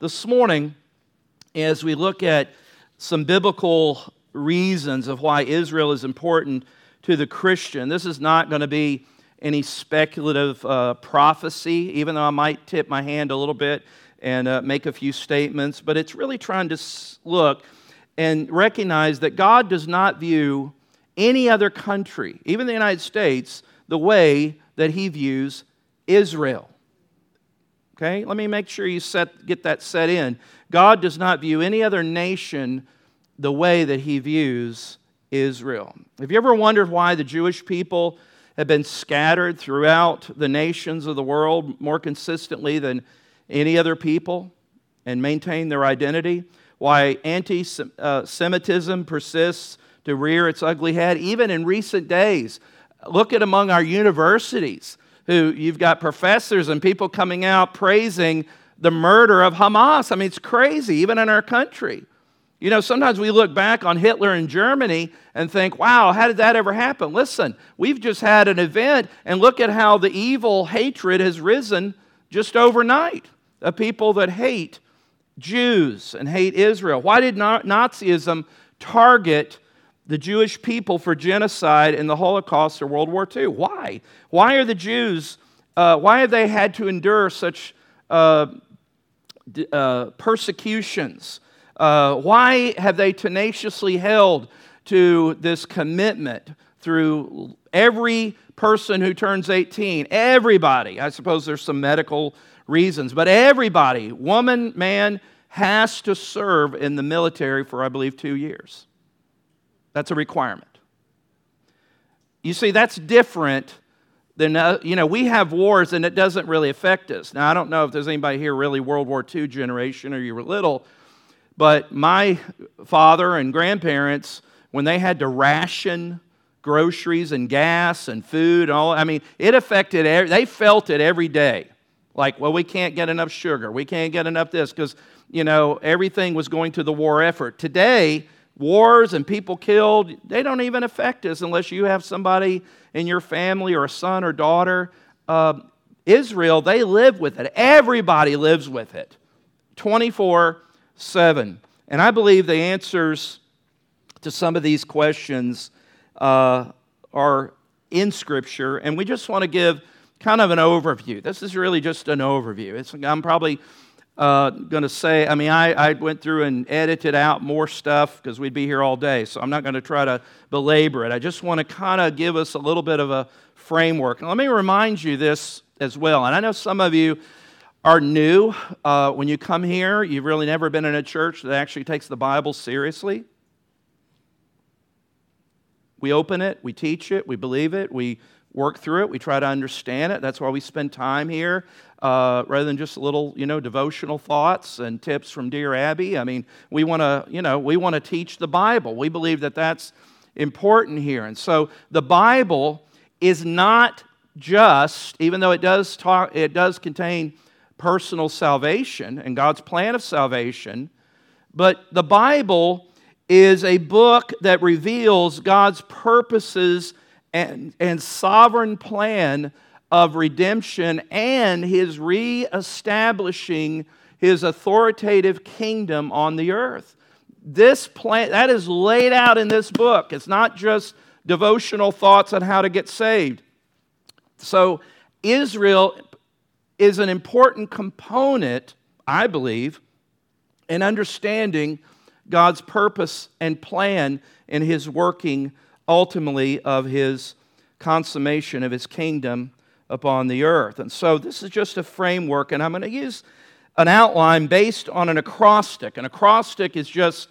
this morning, as we look at some biblical reasons of why Israel is important to the Christian, this is not going to be any speculative uh, prophecy, even though I might tip my hand a little bit and uh, make a few statements, but it's really trying to look and recognize that God does not view any other country, even the United States, the way that He views Israel. Okay, let me make sure you set, get that set in. God does not view any other nation the way that He views Israel. Have you ever wondered why the Jewish people have been scattered throughout the nations of the world more consistently than any other people and maintain their identity? Why anti Semitism persists to rear its ugly head, even in recent days. Look at among our universities, who you've got professors and people coming out praising the murder of Hamas. I mean, it's crazy, even in our country. You know, sometimes we look back on Hitler in Germany and think, wow, how did that ever happen? Listen, we've just had an event, and look at how the evil hatred has risen just overnight of people that hate Jews and hate Israel. Why did Nazism target the Jewish people for genocide in the Holocaust or World War II? Why? Why are the Jews, uh, why have they had to endure such uh, uh, persecutions? Uh, why have they tenaciously held to this commitment through every person who turns 18? Everybody. I suppose there's some medical reasons, but everybody, woman, man, has to serve in the military for, I believe, two years. That's a requirement. You see, that's different than, uh, you know, we have wars and it doesn't really affect us. Now, I don't know if there's anybody here really World War II generation or you were little, but my father and grandparents, when they had to ration groceries and gas and food and all, I mean, it affected, they felt it every day. Like, well, we can't get enough sugar. We can't get enough this because, you know, everything was going to the war effort. Today, wars and people killed, they don't even affect us unless you have somebody in your family or a son or daughter. Uh, Israel, they live with it. Everybody lives with it 24 7. And I believe the answers to some of these questions uh, are in Scripture, and we just want to give kind of an overview. This is really just an overview. It's, I'm probably uh, going to say, I mean, I, I went through and edited out more stuff because we'd be here all day, so I'm not going to try to belabor it. I just want to kind of give us a little bit of a framework. And let me remind you this as well. And I know some of you are new. Uh, when you come here, you've really never been in a church that actually takes the Bible seriously. We open it, we teach it, we believe it, we work through it, we try to understand it. That's why we spend time here uh, rather than just little, you know, devotional thoughts and tips from Dear Abby. I mean, we want to, you know, we want to teach the Bible. We believe that that's important here. And so the Bible is not just, even though it does talk, it does contain personal salvation and God's plan of salvation, but the Bible is a book that reveals God's purposes and, and sovereign plan of redemption and his reestablishing his authoritative kingdom on the earth. This plan that is laid out in this book. It's not just devotional thoughts on how to get saved. So Israel is an important component, I believe, in understanding God's purpose and plan in his working ultimately of his consummation of his kingdom upon the earth. And so this is just a framework, and I'm going to use an outline based on an acrostic. An acrostic is just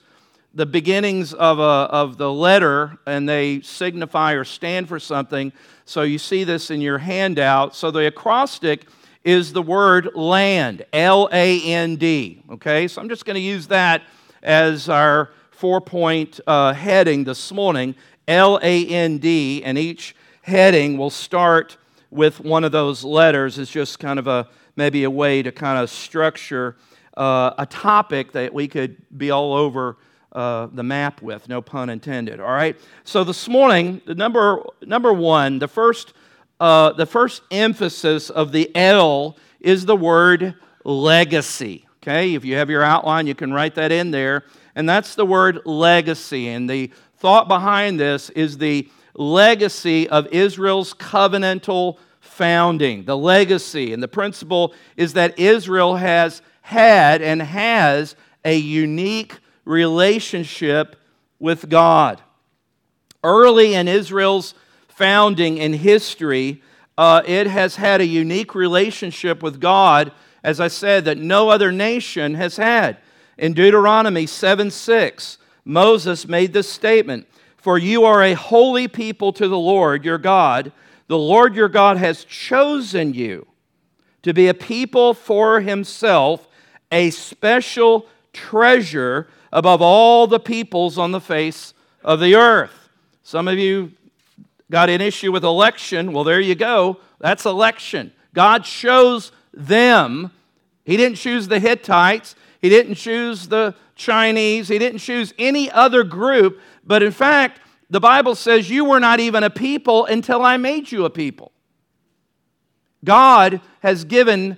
the beginnings of, a, of the letter, and they signify or stand for something. So you see this in your handout. So the acrostic is the word land, L A N D. Okay, so I'm just going to use that as our four point uh, heading this morning L A N D, and each heading will start with one of those letters is just kind of a maybe a way to kind of structure uh, a topic that we could be all over uh, the map with, no pun intended. All right. So this morning, the number number one, the first uh, the first emphasis of the L is the word legacy. Okay, if you have your outline, you can write that in there. And that's the word legacy. And the thought behind this is the legacy of Israel's covenantal founding. The legacy and the principle is that Israel has had and has a unique relationship with God. Early in Israel's founding in history, uh, it has had a unique relationship with God, as I said, that no other nation has had. In Deuteronomy 7 6, Moses made this statement For you are a holy people to the Lord your God. The Lord your God has chosen you to be a people for himself, a special treasure above all the peoples on the face of the earth. Some of you got an issue with election. Well, there you go. That's election. God chose them. He didn't choose the Hittites, He didn't choose the Chinese, He didn't choose any other group. But in fact, the Bible says you were not even a people until I made you a people. God has given,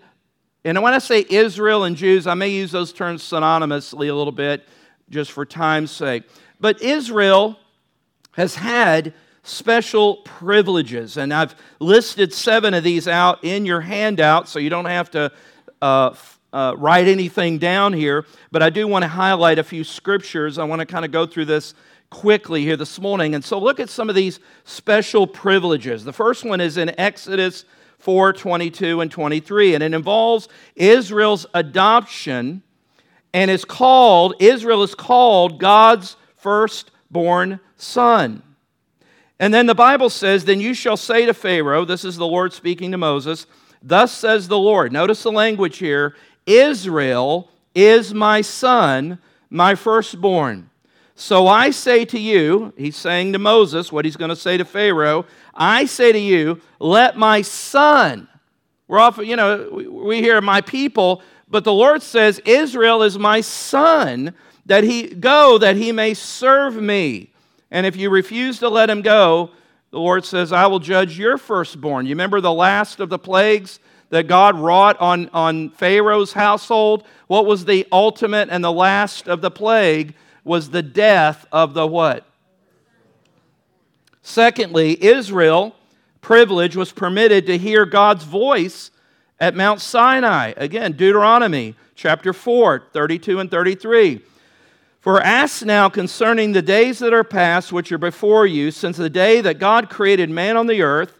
and when I say Israel and Jews, I may use those terms synonymously a little bit just for time's sake. But Israel has had special privileges. And I've listed seven of these out in your handout, so you don't have to uh, uh, write anything down here. But I do want to highlight a few scriptures. I want to kind of go through this quickly here this morning. And so look at some of these special privileges. The first one is in Exodus 4 22 and 23, and it involves Israel's adoption and is called, Israel is called God's firstborn son. And then the Bible says, Then you shall say to Pharaoh, this is the Lord speaking to Moses, Thus says the Lord. Notice the language here Israel is my son, my firstborn. So I say to you, he's saying to Moses what he's going to say to Pharaoh, I say to you, let my son, we're often, you know, we hear my people, but the Lord says, Israel is my son, that he go, that he may serve me. And if you refuse to let him go, the Lord says, I will judge your firstborn. You remember the last of the plagues that God wrought on, on Pharaoh's household? What was the ultimate and the last of the plague? Was the death of the what? Secondly, Israel, privilege, was permitted to hear God's voice at Mount Sinai. Again, Deuteronomy chapter 4, 32 and 33. For ask now concerning the days that are past, which are before you, since the day that God created man on the earth,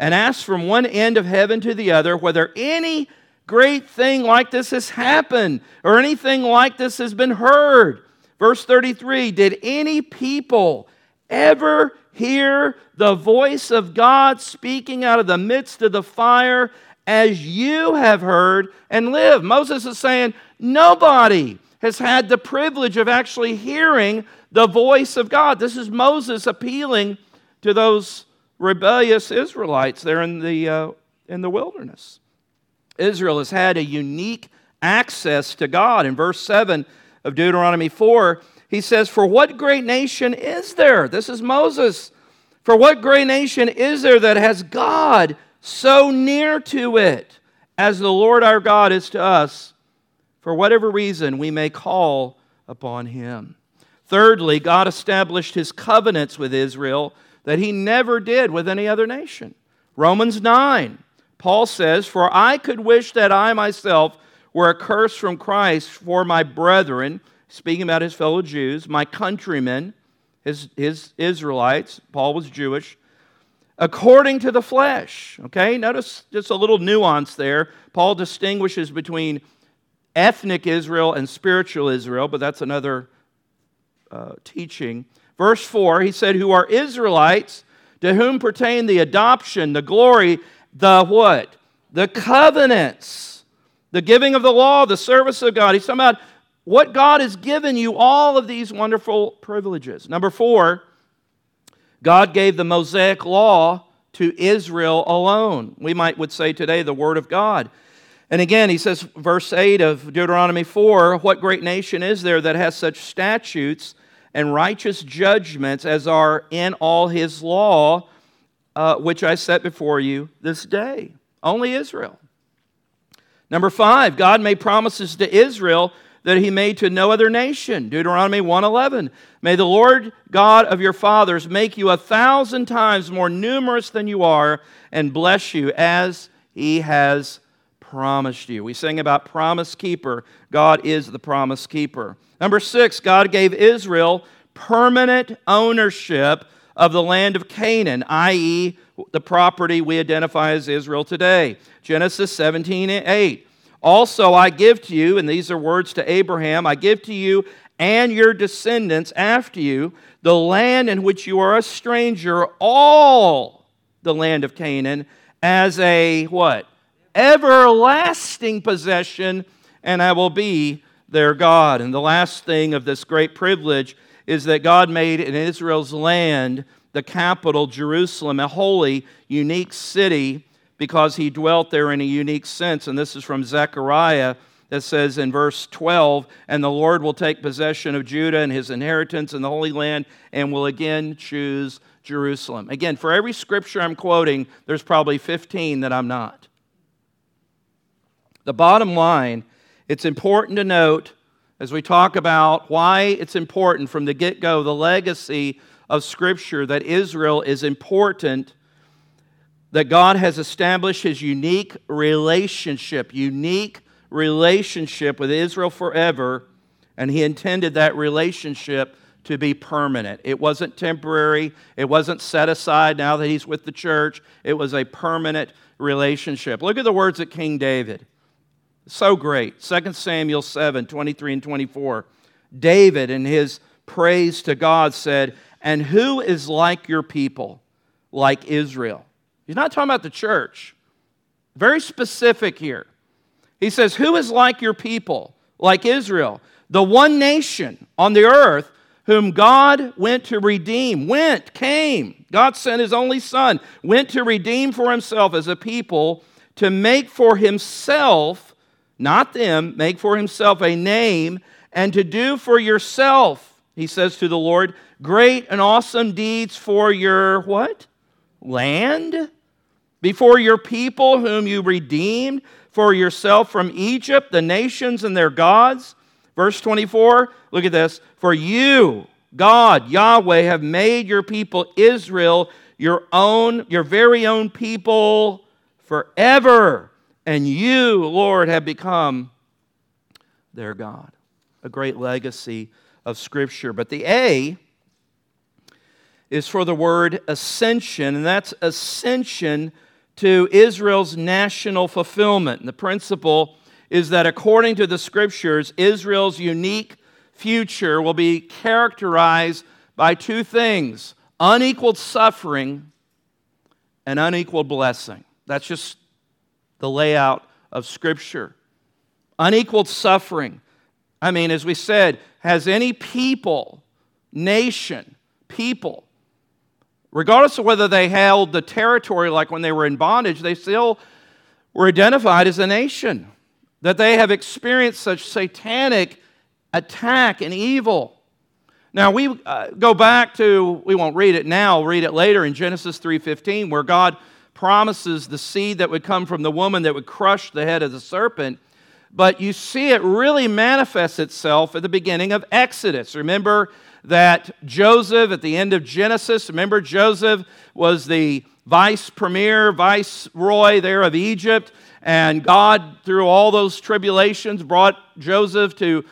and ask from one end of heaven to the other whether any great thing like this has happened or anything like this has been heard. Verse 33 Did any people ever hear the voice of God speaking out of the midst of the fire as you have heard and live? Moses is saying, Nobody has had the privilege of actually hearing the voice of God. This is Moses appealing to those rebellious Israelites there in the, uh, in the wilderness. Israel has had a unique access to God. In verse 7 of Deuteronomy 4, he says, For what great nation is there? This is Moses. For what great nation is there that has God so near to it as the Lord our God is to us? For whatever reason we may call upon him. Thirdly, God established his covenants with Israel that he never did with any other nation. Romans 9, Paul says, For I could wish that I myself were accursed from Christ for my brethren, speaking about his fellow Jews, my countrymen, his, his Israelites. Paul was Jewish. According to the flesh. Okay, notice just a little nuance there. Paul distinguishes between ethnic Israel and spiritual Israel, but that's another uh, teaching. Verse 4, he said, Who are Israelites, to whom pertain the adoption, the glory, the what? The covenants, the giving of the law, the service of God. He's talking about what God has given you, all of these wonderful privileges. Number four, God gave the Mosaic law to Israel alone. We might would say today the Word of God. And again, he says, verse 8 of Deuteronomy 4 What great nation is there that has such statutes and righteous judgments as are in all his law, uh, which I set before you this day? Only Israel. Number five, God made promises to Israel that he made to no other nation. Deuteronomy 1:11. May the Lord God of your fathers make you a thousand times more numerous than you are and bless you as he has promised you. We sing about promise keeper. God is the promise keeper. Number 6, God gave Israel permanent ownership of the land of Canaan, i.e., the property we identify as Israel today. Genesis 17 and 8. Also, I give to you, and these are words to Abraham, I give to you and your descendants after you the land in which you are a stranger, all the land of Canaan, as a what? Everlasting possession, and I will be their God. And the last thing of this great privilege is that God made in Israel's land the capital, Jerusalem, a holy, unique city because he dwelt there in a unique sense. And this is from Zechariah that says in verse 12, And the Lord will take possession of Judah and his inheritance in the Holy Land and will again choose Jerusalem. Again, for every scripture I'm quoting, there's probably 15 that I'm not. The bottom line, it's important to note as we talk about why it's important from the get go, the legacy of Scripture, that Israel is important that God has established his unique relationship, unique relationship with Israel forever, and he intended that relationship to be permanent. It wasn't temporary, it wasn't set aside now that he's with the church. It was a permanent relationship. Look at the words of King David. So great. 2 Samuel 7 23 and 24. David, in his praise to God, said, And who is like your people, like Israel? He's not talking about the church. Very specific here. He says, Who is like your people, like Israel, the one nation on the earth whom God went to redeem? Went, came. God sent his only son, went to redeem for himself as a people to make for himself, not them, make for himself a name and to do for yourself, he says to the Lord, great and awesome deeds for your what? Land? before your people whom you redeemed for yourself from Egypt, the nations and their gods. Verse 24, look at this. For you, God, Yahweh, have made your people Israel your own, your very own people forever. And you, Lord, have become their God. A great legacy of Scripture. But the A is for the word ascension, and that's ascension to Israel's national fulfillment. And the principle is that according to the scriptures, Israel's unique future will be characterized by two things unequaled suffering and unequaled blessing. That's just the layout of Scripture. Unequaled suffering. I mean, as we said, has any people, nation, people Regardless of whether they held the territory like when they were in bondage, they still were identified as a nation. That they have experienced such satanic attack and evil. Now we uh, go back to we won't read it now, read it later in Genesis 3:15 where God promises the seed that would come from the woman that would crush the head of the serpent. But you see it really manifests itself at the beginning of Exodus. Remember that Joseph, at the end of Genesis, remember Joseph was the vice premier, viceroy there of Egypt, and God, through all those tribulations, brought Joseph to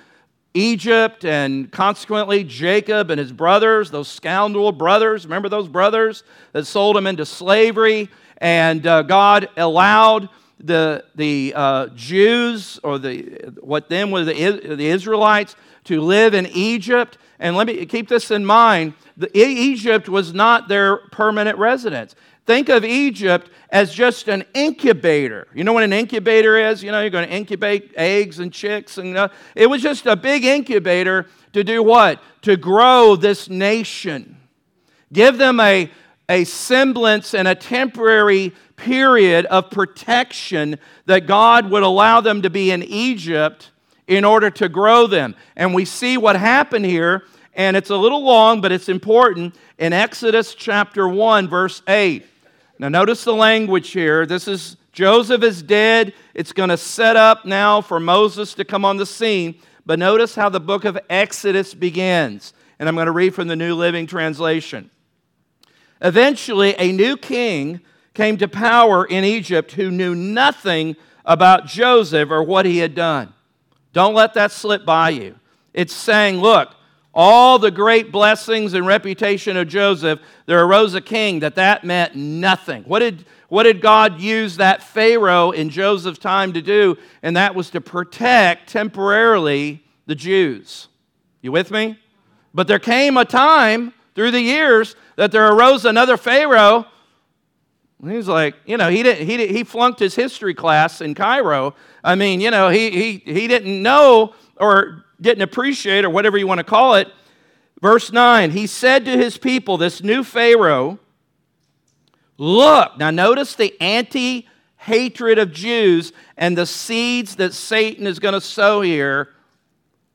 Egypt, and consequently, Jacob and his brothers, those scoundrel brothers, remember those brothers that sold him into slavery? And uh, God allowed the, the uh, Jews, or the, what then were the, the Israelites, to live in Egypt. And let me keep this in mind the, Egypt was not their permanent residence. Think of Egypt as just an incubator. You know what an incubator is? You know, you're going to incubate eggs and chicks. And uh, it was just a big incubator to do what? To grow this nation. Give them a, a semblance and a temporary period of protection that God would allow them to be in Egypt in order to grow them. And we see what happened here, and it's a little long, but it's important, in Exodus chapter 1, verse 8. Now, notice the language here. This is Joseph is dead. It's going to set up now for Moses to come on the scene. But notice how the book of Exodus begins. And I'm going to read from the New Living Translation. Eventually, a new king came to power in Egypt who knew nothing about Joseph or what he had done. Don't let that slip by you. It's saying, look, all the great blessings and reputation of Joseph, there arose a king that that meant nothing. What did, what did God use that Pharaoh in Joseph's time to do? And that was to protect temporarily the Jews. You with me? But there came a time through the years that there arose another Pharaoh. He was like, you know, he, didn't, he, he flunked his history class in Cairo. I mean, you know, he, he, he didn't know or didn't appreciate or whatever you want to call it. Verse 9, he said to his people, this new Pharaoh, Look, now notice the anti hatred of Jews and the seeds that Satan is going to sow here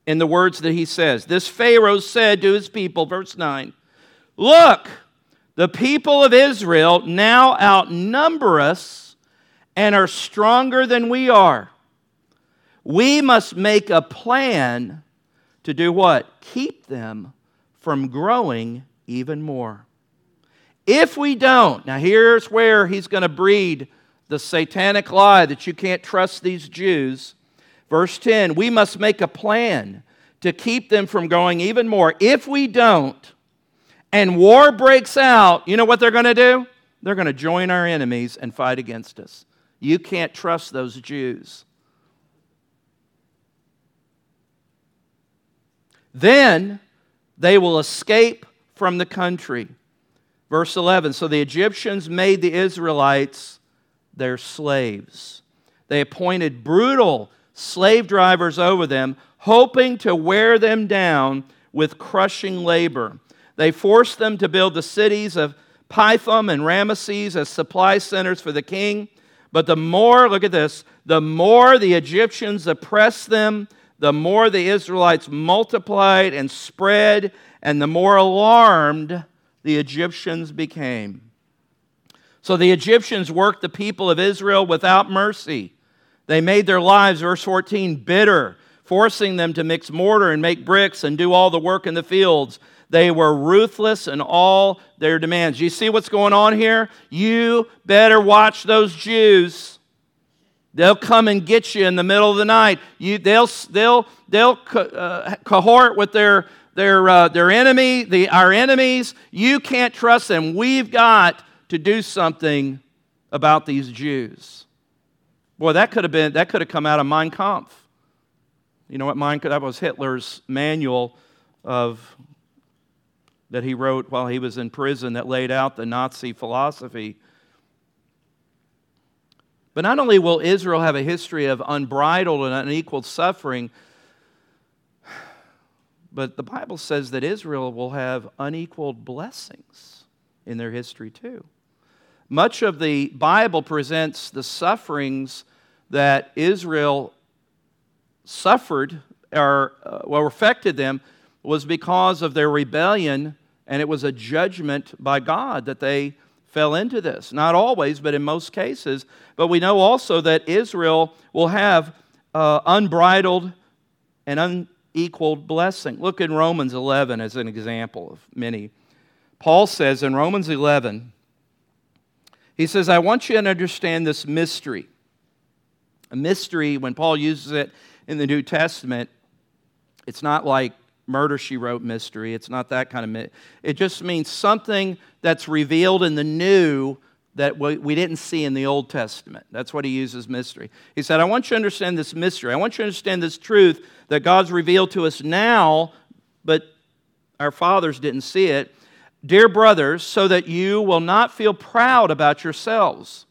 in the words that he says. This Pharaoh said to his people, verse 9, Look, the people of Israel now outnumber us and are stronger than we are. We must make a plan to do what? Keep them from growing even more. If we don't, now here's where he's going to breed the satanic lie that you can't trust these Jews. Verse 10 we must make a plan to keep them from growing even more. If we don't, and war breaks out, you know what they're going to do? They're going to join our enemies and fight against us. You can't trust those Jews. Then they will escape from the country. Verse 11 So the Egyptians made the Israelites their slaves. They appointed brutal slave drivers over them, hoping to wear them down with crushing labor. They forced them to build the cities of Pithom and Ramesses as supply centers for the king. But the more, look at this, the more the Egyptians oppressed them, the more the Israelites multiplied and spread, and the more alarmed the Egyptians became. So the Egyptians worked the people of Israel without mercy. They made their lives, verse 14, bitter, forcing them to mix mortar and make bricks and do all the work in the fields. They were ruthless in all their demands. You see what's going on here? You better watch those Jews. They'll come and get you in the middle of the night. You, they'll they'll, they'll co- uh, cohort with their, their, uh, their enemy, the, our enemies. You can't trust them. We've got to do something about these Jews. Boy, that could have been that could have come out of Mein Kampf. You know what Mein Kampf? That was Hitler's manual of that he wrote while he was in prison that laid out the Nazi philosophy. But not only will Israel have a history of unbridled and unequaled suffering, but the Bible says that Israel will have unequaled blessings in their history too. Much of the Bible presents the sufferings that Israel suffered or uh, well affected them was because of their rebellion and it was a judgment by God that they fell into this. Not always, but in most cases. But we know also that Israel will have uh, unbridled and unequaled blessing. Look in Romans 11 as an example of many. Paul says in Romans 11, he says, I want you to understand this mystery. A mystery, when Paul uses it in the New Testament, it's not like murder she wrote mystery. It's not that kind of mystery. It just means something that's revealed in the new that we didn't see in the Old Testament. That's what he uses mystery. He said, I want you to understand this mystery. I want you to understand this truth that God's revealed to us now, but our fathers didn't see it. Dear brothers, so that you will not feel proud about yourselves.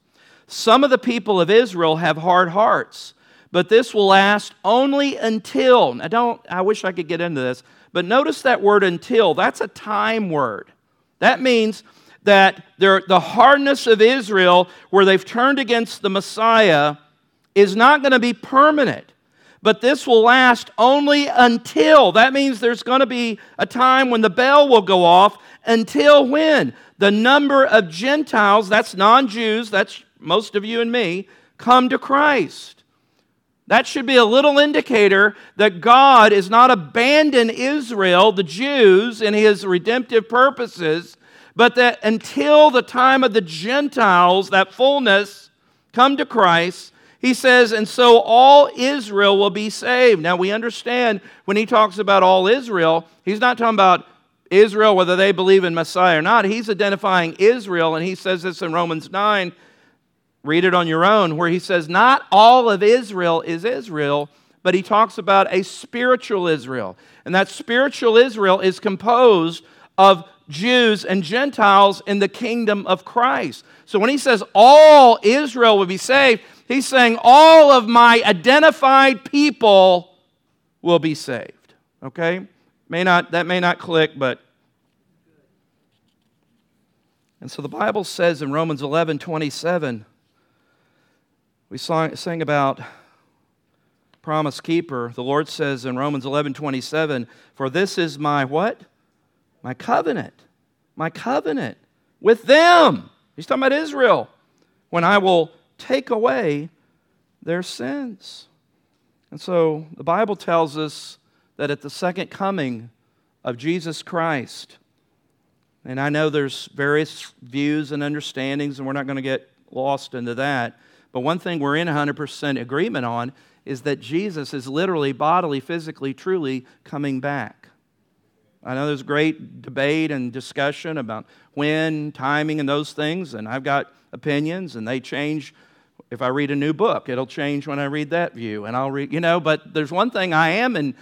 Some of the people of Israel have hard hearts but this will last only until. I don't, I wish I could get into this, but notice that word until. That's a time word. That means that the hardness of Israel, where they've turned against the Messiah, is not going to be permanent. But this will last only until. That means there's going to be a time when the bell will go off. Until when? The number of Gentiles, that's non Jews, that's most of you and me, come to Christ. That should be a little indicator that God is not abandon Israel, the Jews, in his redemptive purposes, but that until the time of the Gentiles, that fullness, come to Christ, he says, and so all Israel will be saved. Now we understand when he talks about all Israel, he's not talking about Israel, whether they believe in Messiah or not. He's identifying Israel, and he says this in Romans 9. Read it on your own, where he says, Not all of Israel is Israel, but he talks about a spiritual Israel. And that spiritual Israel is composed of Jews and Gentiles in the kingdom of Christ. So when he says all Israel will be saved, he's saying all of my identified people will be saved. Okay? May not, that may not click, but. And so the Bible says in Romans 11 27, we sang about promise keeper. The Lord says in Romans 11 27, For this is my what? My covenant. My covenant with them. He's talking about Israel. When I will take away their sins. And so the Bible tells us that at the second coming of Jesus Christ, and I know there's various views and understandings, and we're not going to get lost into that. But one thing we're in 100% agreement on is that Jesus is literally, bodily, physically, truly coming back. I know there's great debate and discussion about when, timing, and those things, and I've got opinions, and they change. If I read a new book, it'll change when I read that view, and I'll read, you know, but there's one thing I am in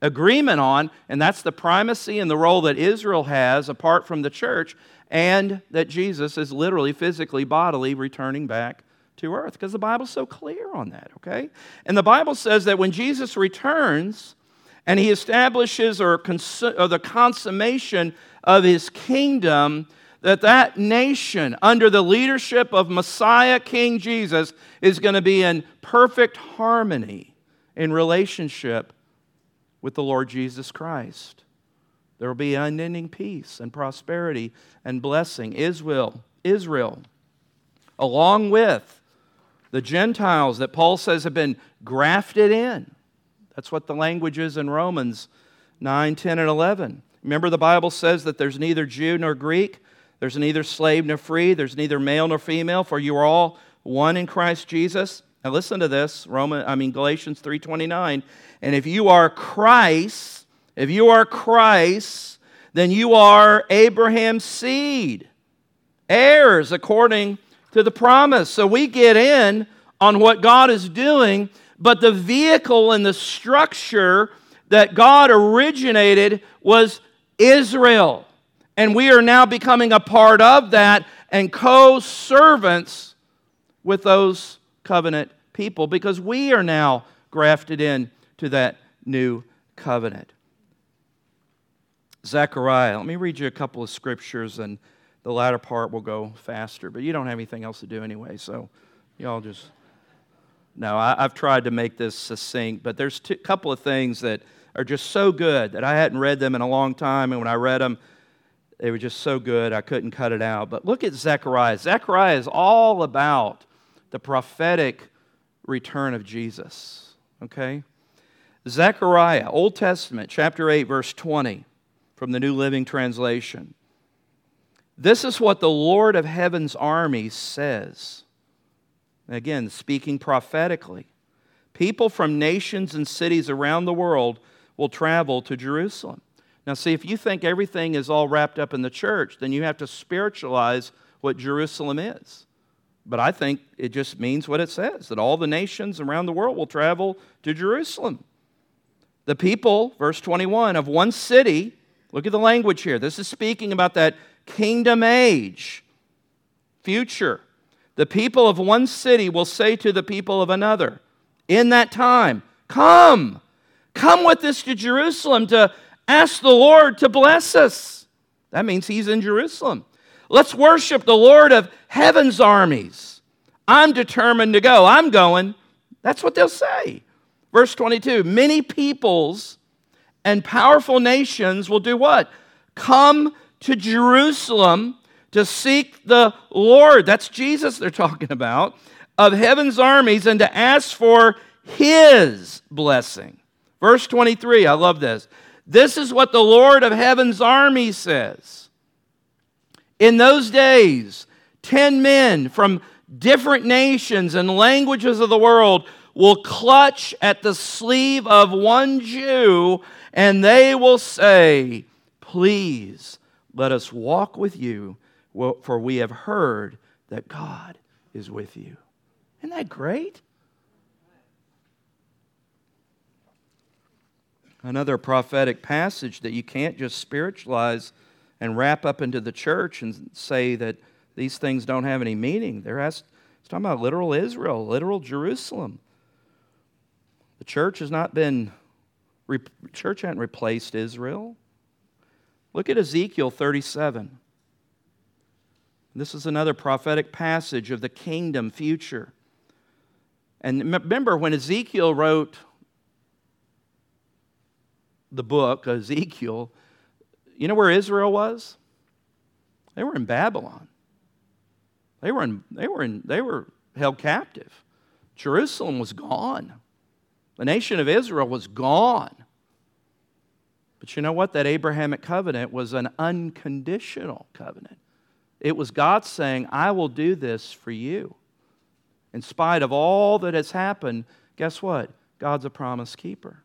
agreement on, and that's the primacy and the role that Israel has apart from the church, and that Jesus is literally, physically, bodily returning back to earth, because the Bible's so clear on that, okay? And the Bible says that when Jesus returns and he establishes or, cons- or the consummation of his kingdom, that that nation under the leadership of Messiah King Jesus is going to be in perfect harmony in relationship with the Lord Jesus Christ. There will be unending peace and prosperity and blessing. Israel, Israel, along with the Gentiles that Paul says have been grafted in. That's what the language is in Romans 9, 10, and 11. Remember, the Bible says that there's neither Jew nor Greek, there's neither slave nor free, there's neither male nor female, for you are all one in Christ Jesus. Now listen to this, Roman, I mean Galatians 3:29. And if you are Christ, if you are Christ, then you are Abraham's seed, heirs according to the promise. So we get in on what God is doing, but the vehicle and the structure that God originated was Israel. And we are now becoming a part of that and co servants with those covenant people because we are now grafted in to that new covenant. Zechariah, let me read you a couple of scriptures and the latter part will go faster, but you don't have anything else to do anyway, so y'all just. No, I, have tried to make this succinct, but there's a couple of things that are just so good that I hadn't read them in a long time, and when I read them, they were just so good I couldn't cut it out. But look at Zechariah. Zechariah is all about the prophetic return of Jesus. Okay? Zechariah, Old Testament, chapter 8, verse 20, from the New Living Translation. This is what the Lord of heaven's armies says. Again, speaking prophetically. People from nations and cities around the world will travel to Jerusalem. Now, see, if you think everything is all wrapped up in the church, then you have to spiritualize what Jerusalem is. But I think it just means what it says that all the nations around the world will travel to Jerusalem. The people, verse 21, of one city, look at the language here. This is speaking about that kingdom age, future. The people of one city will say to the people of another in that time, Come, come with us to Jerusalem to ask the Lord to bless us. That means he's in Jerusalem. Let's worship the Lord of heaven's armies. I'm determined to go. I'm going. That's what they'll say. Verse 22 Many peoples and powerful nations will do what? Come to Jerusalem to seek the Lord. That's Jesus they're talking about. of heaven's armies and to ask for his blessing. Verse 23, I love this. This is what the Lord of heaven's army says. In those days, 10 men from different nations and languages of the world will clutch at the sleeve of one Jew and they will say, Please let us walk with you, for we have heard that God is with you. Isn't that great? Another prophetic passage that you can't just spiritualize and wrap up into the church and say that these things don't have any meaning. They're asked, it's talking about literal Israel, literal Jerusalem. The church has not been, church hasn't replaced Israel. Look at Ezekiel 37. This is another prophetic passage of the kingdom future. And remember, when Ezekiel wrote the book, Ezekiel, you know where Israel was? They were in Babylon. They were, in, they were, in, they were held captive. Jerusalem was gone. The nation of Israel was gone. But you know what? That Abrahamic covenant was an unconditional covenant. It was God saying, I will do this for you. In spite of all that has happened, guess what? God's a promise keeper.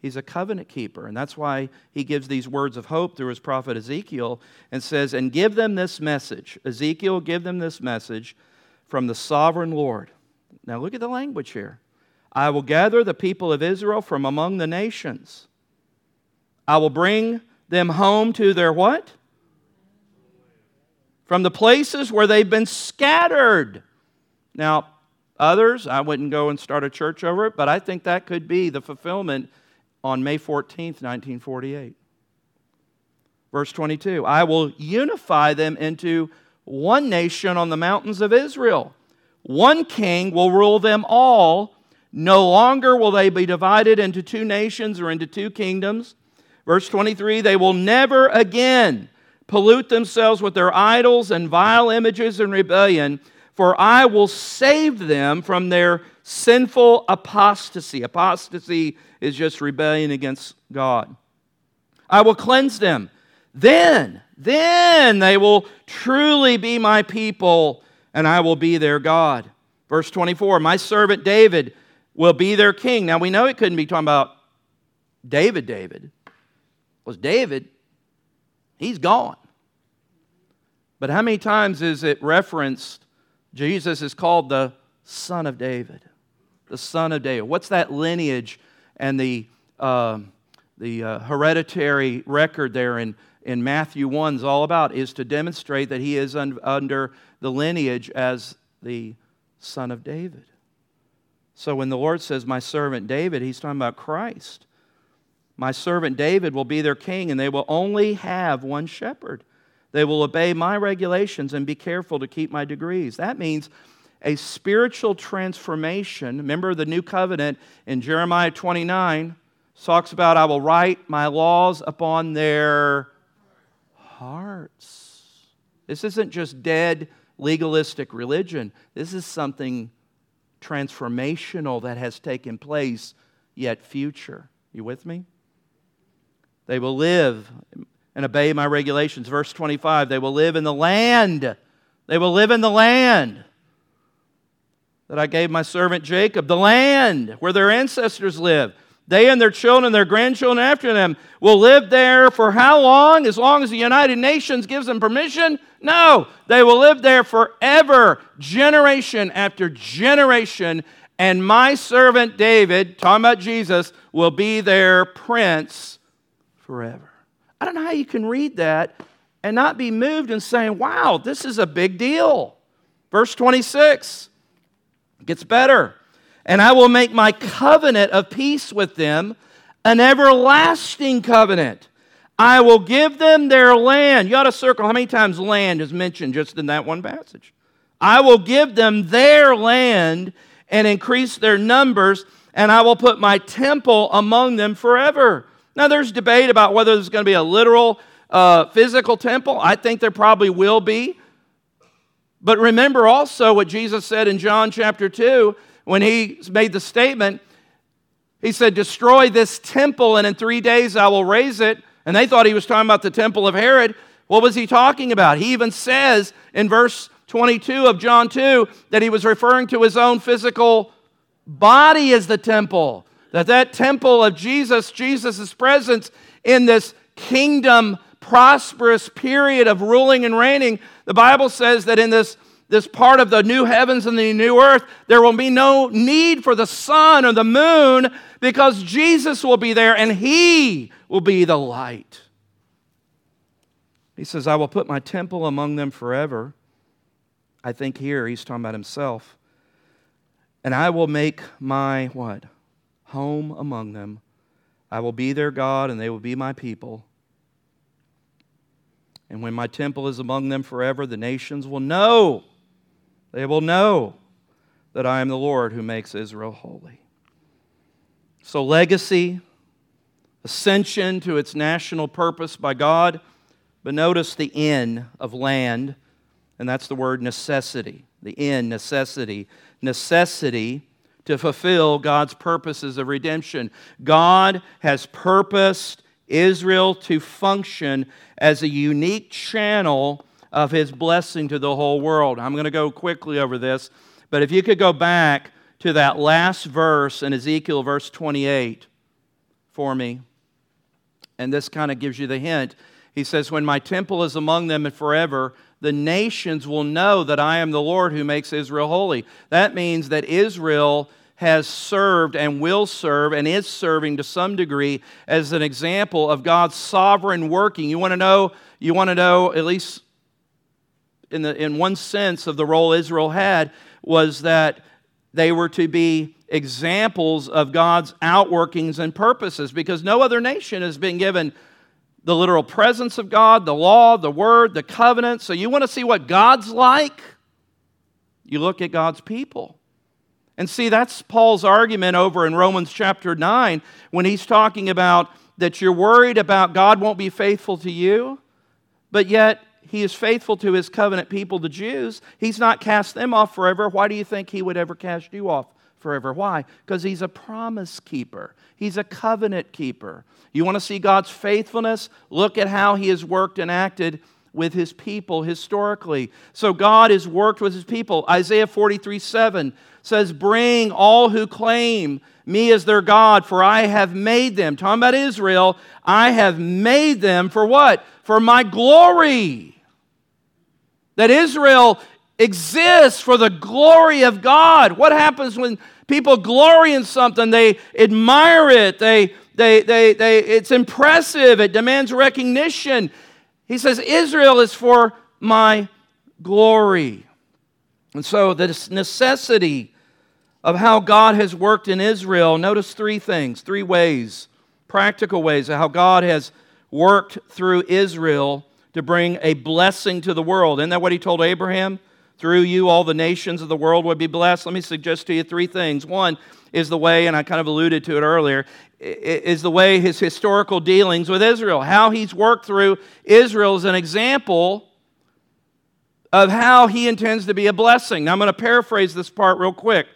He's a covenant keeper. And that's why he gives these words of hope through his prophet Ezekiel and says, And give them this message. Ezekiel, give them this message from the sovereign Lord. Now look at the language here. I will gather the people of Israel from among the nations. I will bring them home to their what? From the places where they've been scattered. Now, others, I wouldn't go and start a church over it, but I think that could be the fulfillment on May 14th, 1948. Verse 22 I will unify them into one nation on the mountains of Israel. One king will rule them all. No longer will they be divided into two nations or into two kingdoms. Verse 23 They will never again pollute themselves with their idols and vile images and rebellion, for I will save them from their sinful apostasy. Apostasy is just rebellion against God. I will cleanse them. Then, then they will truly be my people, and I will be their God. Verse 24 My servant David will be their king. Now we know it couldn't be talking about David, David. Was David, he's gone. But how many times is it referenced? Jesus is called the Son of David. The Son of David. What's that lineage and the, uh, the uh, hereditary record there in, in Matthew 1 is all about, is to demonstrate that he is un- under the lineage as the son of David. So when the Lord says, My servant David, he's talking about Christ. My servant David will be their king, and they will only have one shepherd. They will obey my regulations and be careful to keep my decrees. That means a spiritual transformation. Remember the new covenant in Jeremiah 29 talks about, I will write my laws upon their hearts. This isn't just dead legalistic religion, this is something transformational that has taken place, yet future. You with me? They will live and obey my regulations. Verse 25, they will live in the land. They will live in the land that I gave my servant Jacob, the land where their ancestors lived. They and their children, their grandchildren after them, will live there for how long? As long as the United Nations gives them permission? No, they will live there forever, generation after generation. And my servant David, talking about Jesus, will be their prince forever. I don't know how you can read that and not be moved and saying, wow, this is a big deal. Verse 26 gets better. And I will make my covenant of peace with them an everlasting covenant. I will give them their land. You ought to circle how many times land is mentioned just in that one passage. I will give them their land and increase their numbers, and I will put my temple among them forever. Now, there's debate about whether there's going to be a literal uh, physical temple. I think there probably will be. But remember also what Jesus said in John chapter 2 when he made the statement. He said, Destroy this temple, and in three days I will raise it. And they thought he was talking about the temple of Herod. What was he talking about? He even says in verse 22 of John 2 that he was referring to his own physical body as the temple. That that temple of Jesus, Jesus' presence in this kingdom prosperous period of ruling and reigning, the Bible says that in this, this part of the new heavens and the new earth, there will be no need for the sun or the moon because Jesus will be there and he will be the light. He says, I will put my temple among them forever. I think here he's talking about himself. And I will make my what? Home among them. I will be their God and they will be my people. And when my temple is among them forever, the nations will know, they will know that I am the Lord who makes Israel holy. So, legacy, ascension to its national purpose by God, but notice the end of land, and that's the word necessity. The end, necessity. Necessity to fulfill God's purposes of redemption. God has purposed Israel to function as a unique channel of his blessing to the whole world. I'm going to go quickly over this, but if you could go back to that last verse in Ezekiel, verse 28, for me, and this kind of gives you the hint. He says, When my temple is among them and forever, the nations will know that I am the Lord who makes Israel holy. That means that Israel has served and will serve and is serving to some degree as an example of God's sovereign working. You want to know, you want to know at least in, the, in one sense of the role Israel had was that they were to be examples of God's outworkings and purposes because no other nation has been given the literal presence of God, the law, the word, the covenant. So you want to see what God's like? You look at God's people. And see, that's Paul's argument over in Romans chapter 9 when he's talking about that you're worried about God won't be faithful to you, but yet he is faithful to his covenant people, the Jews. He's not cast them off forever. Why do you think he would ever cast you off forever? Why? Because he's a promise keeper, he's a covenant keeper. You want to see God's faithfulness? Look at how he has worked and acted with his people historically. So God has worked with his people. Isaiah 43 7 says, Bring all who claim me as their God, for I have made them. Talking about Israel, I have made them for what? For my glory. That Israel exists for the glory of God. What happens when people glory in something? They admire it, they, they, they, they, it's impressive, it demands recognition. He says, Israel is for my glory. And so, this necessity of how God has worked in Israel, notice three things, three ways, practical ways of how God has worked through Israel to bring a blessing to the world. Isn't that what he told Abraham? Through you, all the nations of the world would be blessed. Let me suggest to you three things. One is the way, and I kind of alluded to it earlier, is the way his historical dealings with Israel, how he's worked through Israel is an example of how he intends to be a blessing. Now, I'm going to paraphrase this part real quick.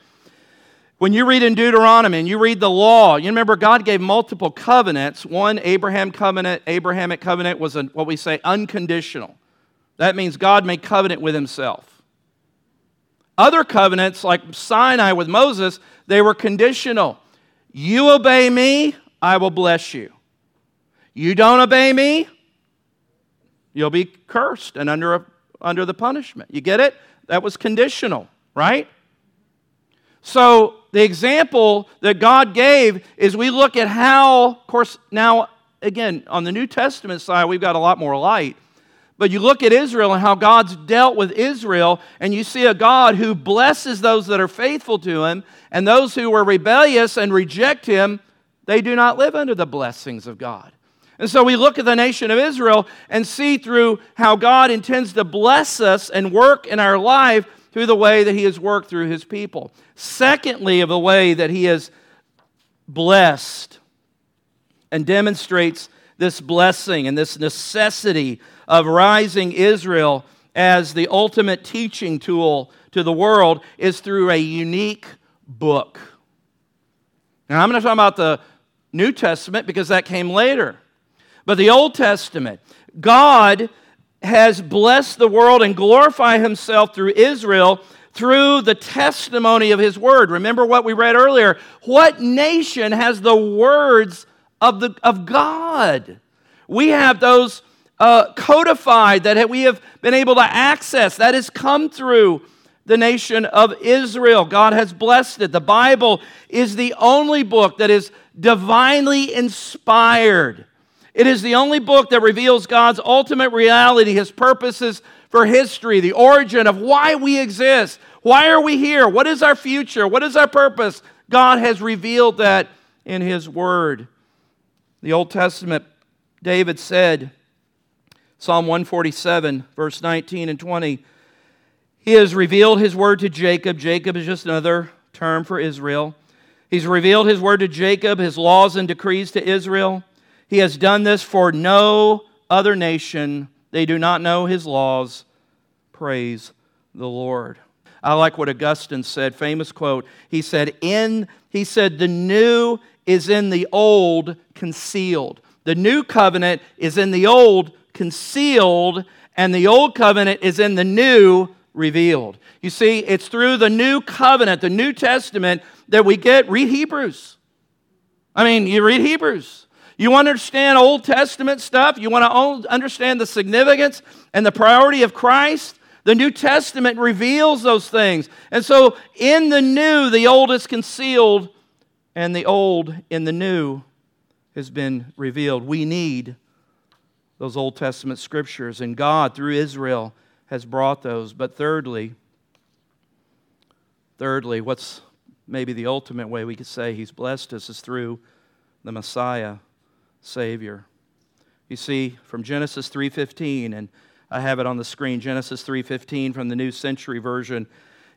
When you read in Deuteronomy and you read the law, you remember God gave multiple covenants. One, Abraham covenant, Abrahamic covenant was a, what we say unconditional. That means God made covenant with himself. Other covenants, like Sinai with Moses, they were conditional. You obey me, I will bless you. You don't obey me, you'll be cursed and under, a, under the punishment. You get it? That was conditional, right? So, the example that God gave is we look at how, of course, now, again, on the New Testament side, we've got a lot more light. But you look at Israel and how God's dealt with Israel, and you see a God who blesses those that are faithful to him, and those who are rebellious and reject him, they do not live under the blessings of God. And so we look at the nation of Israel and see through how God intends to bless us and work in our life through the way that he has worked through his people. Secondly, of the way that he has blessed and demonstrates this blessing and this necessity of rising Israel as the ultimate teaching tool to the world is through a unique book. Now, I'm going to talk about the New Testament because that came later. But the Old Testament, God has blessed the world and glorified himself through Israel through the testimony of his word. Remember what we read earlier. What nation has the words of, the, of God? We have those uh, codified that we have been able to access. That has come through the nation of Israel. God has blessed it. The Bible is the only book that is divinely inspired. It is the only book that reveals God's ultimate reality, His purposes for history, the origin of why we exist. Why are we here? What is our future? What is our purpose? God has revealed that in His Word. The Old Testament, David said, Psalm 147, verse 19 and 20, He has revealed His Word to Jacob. Jacob is just another term for Israel. He's revealed His Word to Jacob, His laws and decrees to Israel. He has done this for no other nation. They do not know his laws. Praise the Lord. I like what Augustine said, famous quote. He said, In he said, the new is in the old concealed. The new covenant is in the old concealed, and the old covenant is in the new revealed. You see, it's through the new covenant, the New Testament, that we get, read Hebrews. I mean, you read Hebrews. You want to understand Old Testament stuff? You want to understand the significance and the priority of Christ? The New Testament reveals those things. And so in the new, the old is concealed, and the old in the new has been revealed. We need those Old Testament scriptures, and God, through Israel, has brought those. But thirdly, thirdly, what's maybe the ultimate way we could say He's blessed us is through the Messiah. Savior. You see, from Genesis 3:15, and I have it on the screen, Genesis 3:15 from the New Century Version.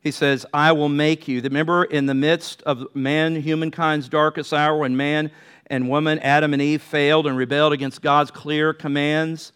He says, I will make you. Remember, in the midst of man, humankind's darkest hour, when man and woman, Adam and Eve, failed and rebelled against God's clear commands,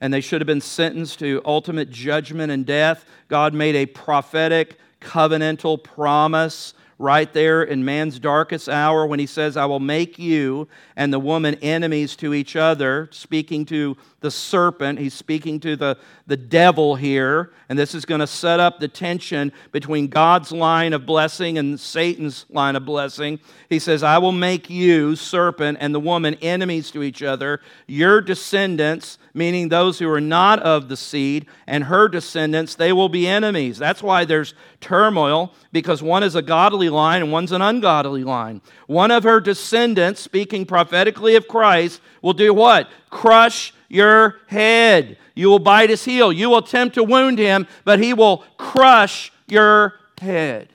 and they should have been sentenced to ultimate judgment and death, God made a prophetic, covenantal promise right there in man's darkest hour when he says, I will make you and the woman enemies to each other, speaking to the serpent. He's speaking to the, the devil here. And this is going to set up the tension between God's line of blessing and Satan's line of blessing. He says, I will make you, serpent, and the woman enemies to each other. Your descendants, meaning those who are not of the seed, and her descendants, they will be enemies. That's why there's turmoil, because one is a godly line and one's an ungodly line. One of her descendants, speaking prophetically of Christ, will do what? Crush your head. You will bite his heel. You will attempt to wound him, but he will crush your head.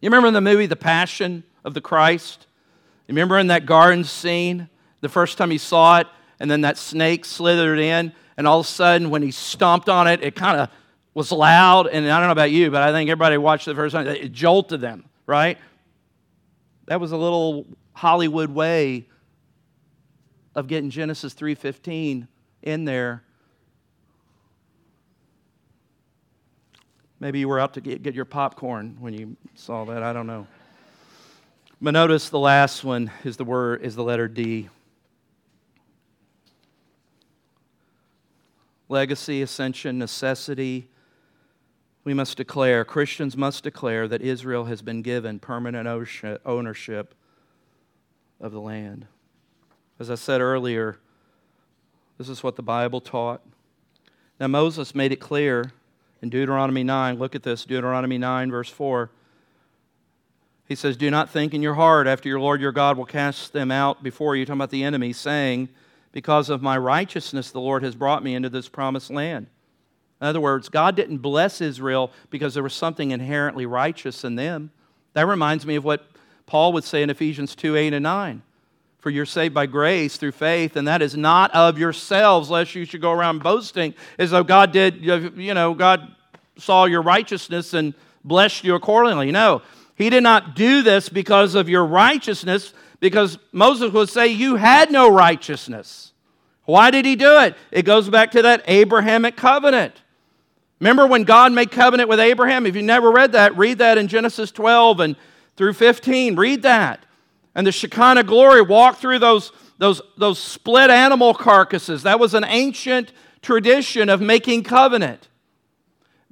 You remember in the movie The Passion of the Christ? You remember in that garden scene, the first time he saw it, and then that snake slithered in, and all of a sudden, when he stomped on it, it kind of was loud. And I don't know about you, but I think everybody watched the first time, it jolted them, right? That was a little Hollywood way of getting Genesis 3:15 in there. Maybe you were out to get, get your popcorn when you saw that. I don't know. But notice the last one is the word is the letter D. Legacy, ascension, necessity. We must declare, Christians must declare that Israel has been given permanent ownership of the land. As I said earlier, this is what the Bible taught. Now, Moses made it clear in Deuteronomy 9. Look at this Deuteronomy 9, verse 4. He says, Do not think in your heart after your Lord your God will cast them out before you, talking about the enemy, saying, Because of my righteousness the Lord has brought me into this promised land. In other words, God didn't bless Israel because there was something inherently righteous in them. That reminds me of what Paul would say in Ephesians 2 8 and 9. For you're saved by grace through faith, and that is not of yourselves, lest you should go around boasting as though God did, you know, God saw your righteousness and blessed you accordingly. No, He did not do this because of your righteousness, because Moses would say you had no righteousness. Why did he do it? It goes back to that Abrahamic covenant. Remember when God made covenant with Abraham? If you never read that, read that in Genesis 12 and through 15. Read that. And the Shekinah glory walked through those, those, those split animal carcasses. That was an ancient tradition of making covenant.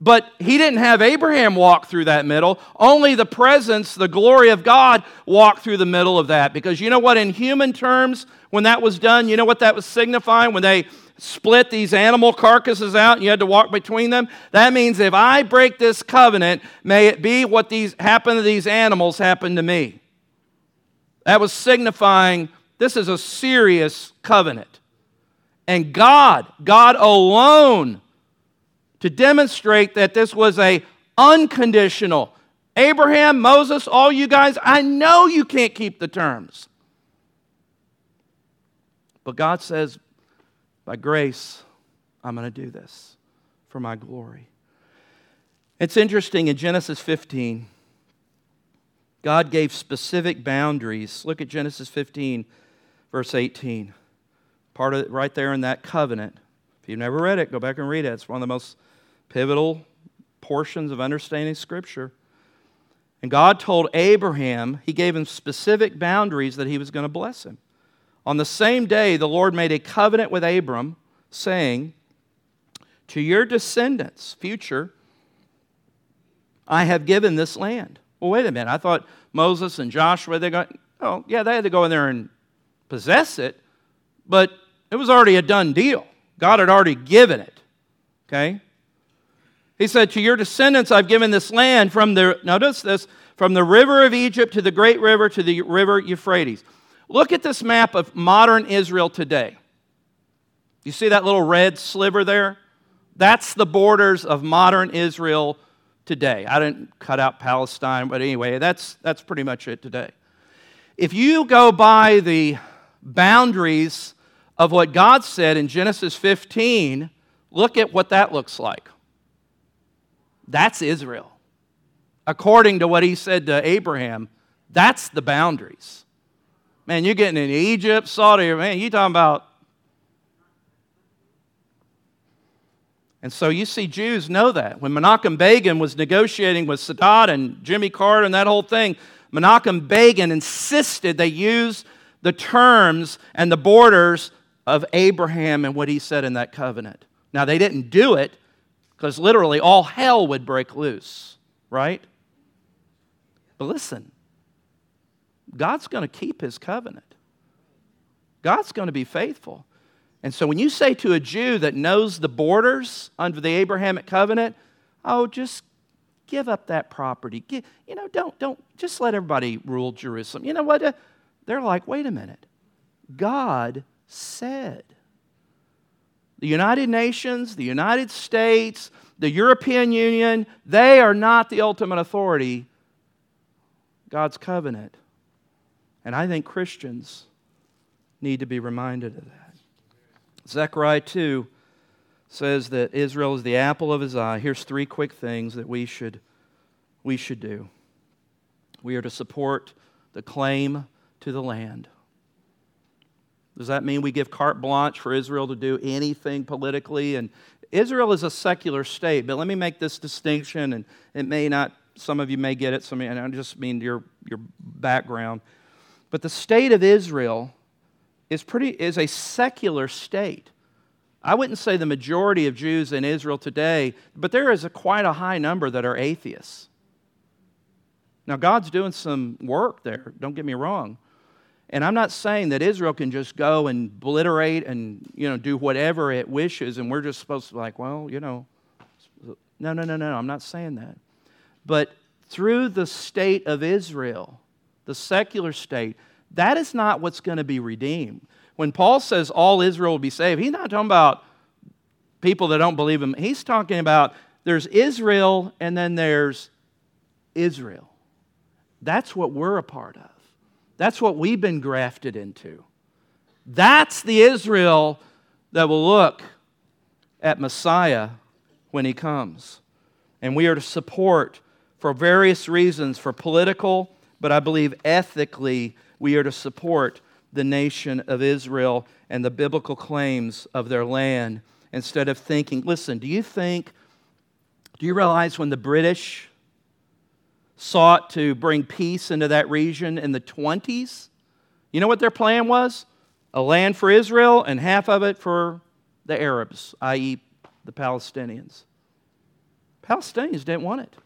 But he didn't have Abraham walk through that middle. Only the presence, the glory of God walked through the middle of that. Because you know what, in human terms, when that was done, you know what that was signifying? When they split these animal carcasses out and you had to walk between them? That means if I break this covenant, may it be what these happen to these animals happen to me. That was signifying this is a serious covenant. And God, God alone, to demonstrate that this was a unconditional. Abraham, Moses, all you guys, I know you can't keep the terms. But God says, by grace, I'm going to do this for my glory. It's interesting in Genesis 15, God gave specific boundaries. Look at Genesis 15, verse 18. Part of it right there in that covenant. If you've never read it, go back and read it. It's one of the most pivotal portions of understanding Scripture. And God told Abraham, He gave him specific boundaries that He was going to bless him. On the same day, the Lord made a covenant with Abram, saying, To your descendants, future, I have given this land. Well, wait a minute. I thought Moses and Joshua, they got, oh, yeah, they had to go in there and possess it, but it was already a done deal. God had already given it. Okay? He said, To your descendants I've given this land from the, notice this, from the river of Egypt to the great river to the river Euphrates. Look at this map of modern Israel today. You see that little red sliver there? That's the borders of modern Israel today. I didn't cut out Palestine, but anyway, that's, that's pretty much it today. If you go by the boundaries of what God said in Genesis 15, look at what that looks like. That's Israel. According to what he said to Abraham, that's the boundaries. Man, you're getting in Egypt, Saudi, man, you talking about. And so you see Jews know that. When Menachem Begin was negotiating with Sadat and Jimmy Carter and that whole thing, Menachem Begin insisted they use the terms and the borders of Abraham and what he said in that covenant. Now, they didn't do it because literally all hell would break loose, right? But listen, God's going to keep his covenant. God's going to be faithful. And so when you say to a Jew that knows the borders under the Abrahamic covenant, oh, just give up that property. Give, you know, don't, don't, just let everybody rule Jerusalem. You know what? Uh, they're like, wait a minute. God said. The United Nations, the United States, the European Union, they are not the ultimate authority. God's covenant and I think Christians need to be reminded of that. Zechariah 2 says that Israel is the apple of his eye. Here's three quick things that we should, we should do. We are to support the claim to the land. Does that mean we give carte blanche for Israel to do anything politically? And Israel is a secular state, but let me make this distinction, and it may not, some of you may get it, some you, I just mean your, your background. But the state of Israel is, pretty, is a secular state. I wouldn't say the majority of Jews in Israel today, but there is a, quite a high number that are atheists. Now, God's doing some work there, don't get me wrong. And I'm not saying that Israel can just go and obliterate and you know, do whatever it wishes, and we're just supposed to be like, well, you know. No, no, no, no, I'm not saying that. But through the state of Israel, the secular state, that is not what's going to be redeemed. When Paul says all Israel will be saved, he's not talking about people that don't believe him. He's talking about there's Israel and then there's Israel. That's what we're a part of. That's what we've been grafted into. That's the Israel that will look at Messiah when he comes. And we are to support for various reasons, for political but I believe ethically we are to support the nation of Israel and the biblical claims of their land instead of thinking, listen, do you think, do you realize when the British sought to bring peace into that region in the 20s? You know what their plan was? A land for Israel and half of it for the Arabs, i.e., the Palestinians. Palestinians didn't want it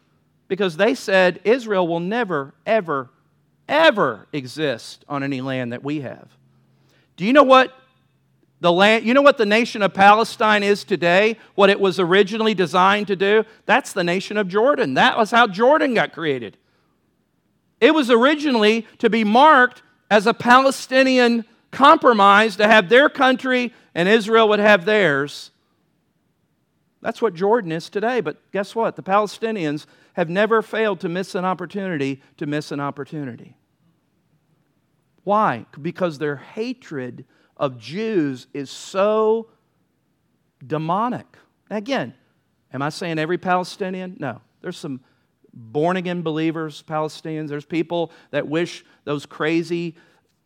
because they said Israel will never, ever, ever exist on any land that we have. Do you know what the land, you know what the nation of Palestine is today? What it was originally designed to do? That's the nation of Jordan. That was how Jordan got created. It was originally to be marked as a Palestinian compromise to have their country and Israel would have theirs. That's what Jordan is today. But guess what? The Palestinians have never failed to miss an opportunity to miss an opportunity. Why? Because their hatred of Jews is so demonic. Again, am I saying every Palestinian? No. There's some born again believers, Palestinians. There's people that wish those crazy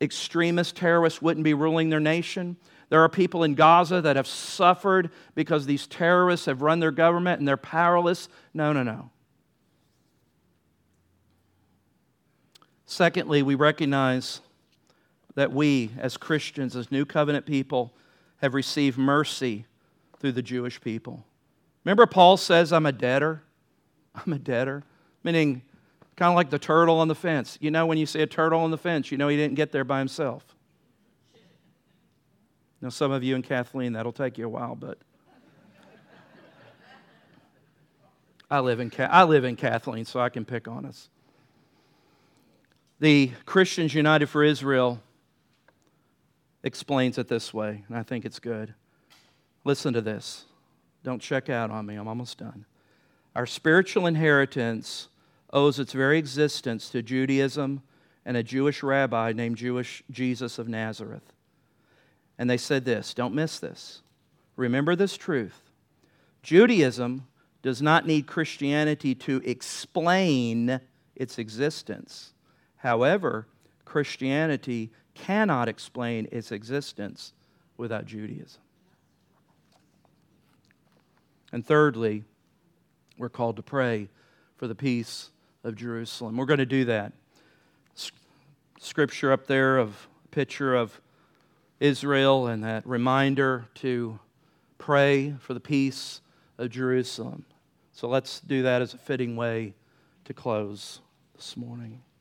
extremist terrorists wouldn't be ruling their nation. There are people in Gaza that have suffered because these terrorists have run their government and they're powerless. No, no, no. Secondly, we recognize that we, as Christians, as New Covenant people, have received mercy through the Jewish people. Remember, Paul says, I'm a debtor? I'm a debtor, meaning kind of like the turtle on the fence. You know, when you see a turtle on the fence, you know he didn't get there by himself. Now, some of you and Kathleen, that'll take you a while, but I live in, I live in Kathleen, so I can pick on us. The Christians United for Israel explains it this way, and I think it's good. Listen to this. Don't check out on me, I'm almost done. Our spiritual inheritance owes its very existence to Judaism and a Jewish rabbi named Jewish Jesus of Nazareth. And they said this don't miss this. Remember this truth Judaism does not need Christianity to explain its existence. However, Christianity cannot explain its existence without Judaism. And thirdly, we're called to pray for the peace of Jerusalem. We're going to do that. Scripture up there of picture of Israel and that reminder to pray for the peace of Jerusalem. So let's do that as a fitting way to close this morning.